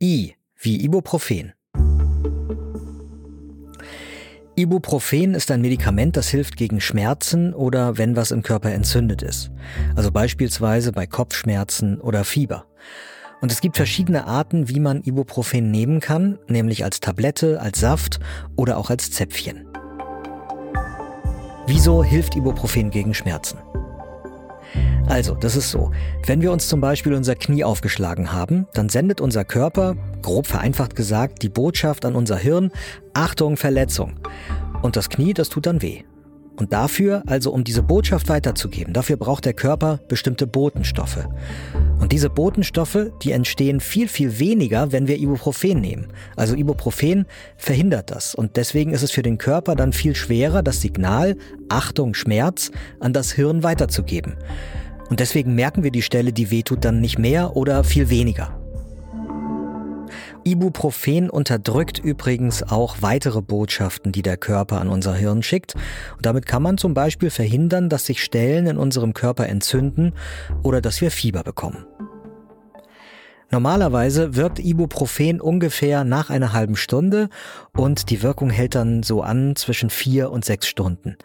I wie Ibuprofen. Ibuprofen ist ein Medikament, das hilft gegen Schmerzen oder wenn was im Körper entzündet ist. Also beispielsweise bei Kopfschmerzen oder Fieber. Und es gibt verschiedene Arten, wie man Ibuprofen nehmen kann, nämlich als Tablette, als Saft oder auch als Zäpfchen. Wieso hilft Ibuprofen gegen Schmerzen? Also, das ist so. Wenn wir uns zum Beispiel unser Knie aufgeschlagen haben, dann sendet unser Körper, grob vereinfacht gesagt, die Botschaft an unser Hirn, Achtung, Verletzung. Und das Knie, das tut dann weh. Und dafür, also um diese Botschaft weiterzugeben, dafür braucht der Körper bestimmte Botenstoffe. Und diese Botenstoffe, die entstehen viel, viel weniger, wenn wir Ibuprofen nehmen. Also Ibuprofen verhindert das. Und deswegen ist es für den Körper dann viel schwerer, das Signal Achtung, Schmerz an das Hirn weiterzugeben. Und deswegen merken wir die Stelle, die wehtut, dann nicht mehr oder viel weniger. Ibuprofen unterdrückt übrigens auch weitere Botschaften, die der Körper an unser Hirn schickt. Und damit kann man zum Beispiel verhindern, dass sich Stellen in unserem Körper entzünden oder dass wir Fieber bekommen. Normalerweise wirkt Ibuprofen ungefähr nach einer halben Stunde und die Wirkung hält dann so an zwischen vier und sechs Stunden.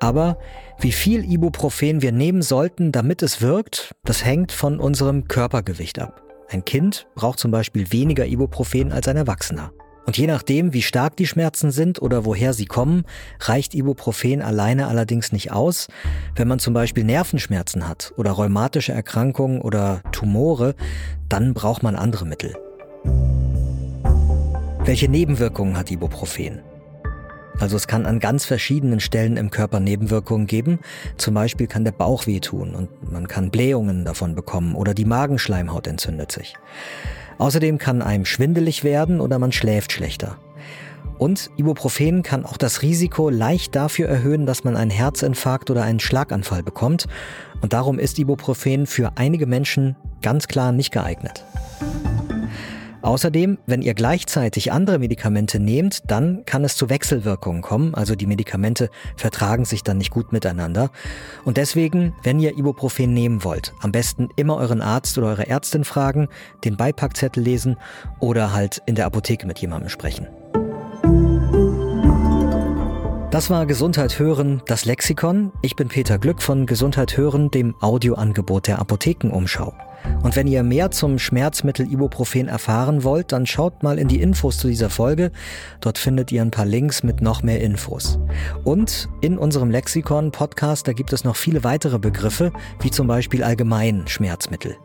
Aber wie viel Ibuprofen wir nehmen sollten, damit es wirkt, das hängt von unserem Körpergewicht ab. Ein Kind braucht zum Beispiel weniger Ibuprofen als ein Erwachsener. Und je nachdem, wie stark die Schmerzen sind oder woher sie kommen, reicht Ibuprofen alleine allerdings nicht aus. Wenn man zum Beispiel Nervenschmerzen hat oder rheumatische Erkrankungen oder Tumore, dann braucht man andere Mittel. Welche Nebenwirkungen hat Ibuprofen? Also es kann an ganz verschiedenen Stellen im Körper Nebenwirkungen geben. Zum Beispiel kann der Bauch wehtun und man kann Blähungen davon bekommen oder die Magenschleimhaut entzündet sich. Außerdem kann einem schwindelig werden oder man schläft schlechter. Und Ibuprofen kann auch das Risiko leicht dafür erhöhen, dass man einen Herzinfarkt oder einen Schlaganfall bekommt. Und darum ist Ibuprofen für einige Menschen ganz klar nicht geeignet. Außerdem, wenn ihr gleichzeitig andere Medikamente nehmt, dann kann es zu Wechselwirkungen kommen, also die Medikamente vertragen sich dann nicht gut miteinander. Und deswegen, wenn ihr Ibuprofen nehmen wollt, am besten immer euren Arzt oder eure Ärztin fragen, den Beipackzettel lesen oder halt in der Apotheke mit jemandem sprechen. Das war Gesundheit hören, das Lexikon. Ich bin Peter Glück von Gesundheit hören, dem Audioangebot der Apothekenumschau. Und wenn ihr mehr zum Schmerzmittel Ibuprofen erfahren wollt, dann schaut mal in die Infos zu dieser Folge. Dort findet ihr ein paar Links mit noch mehr Infos. Und in unserem Lexikon-Podcast, da gibt es noch viele weitere Begriffe, wie zum Beispiel allgemein Schmerzmittel.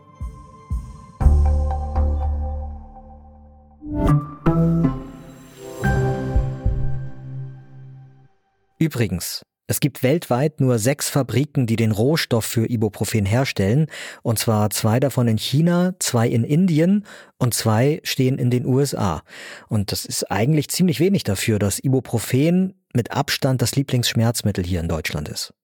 Übrigens, es gibt weltweit nur sechs Fabriken, die den Rohstoff für Ibuprofen herstellen, und zwar zwei davon in China, zwei in Indien und zwei stehen in den USA. Und das ist eigentlich ziemlich wenig dafür, dass Ibuprofen mit Abstand das Lieblingsschmerzmittel hier in Deutschland ist.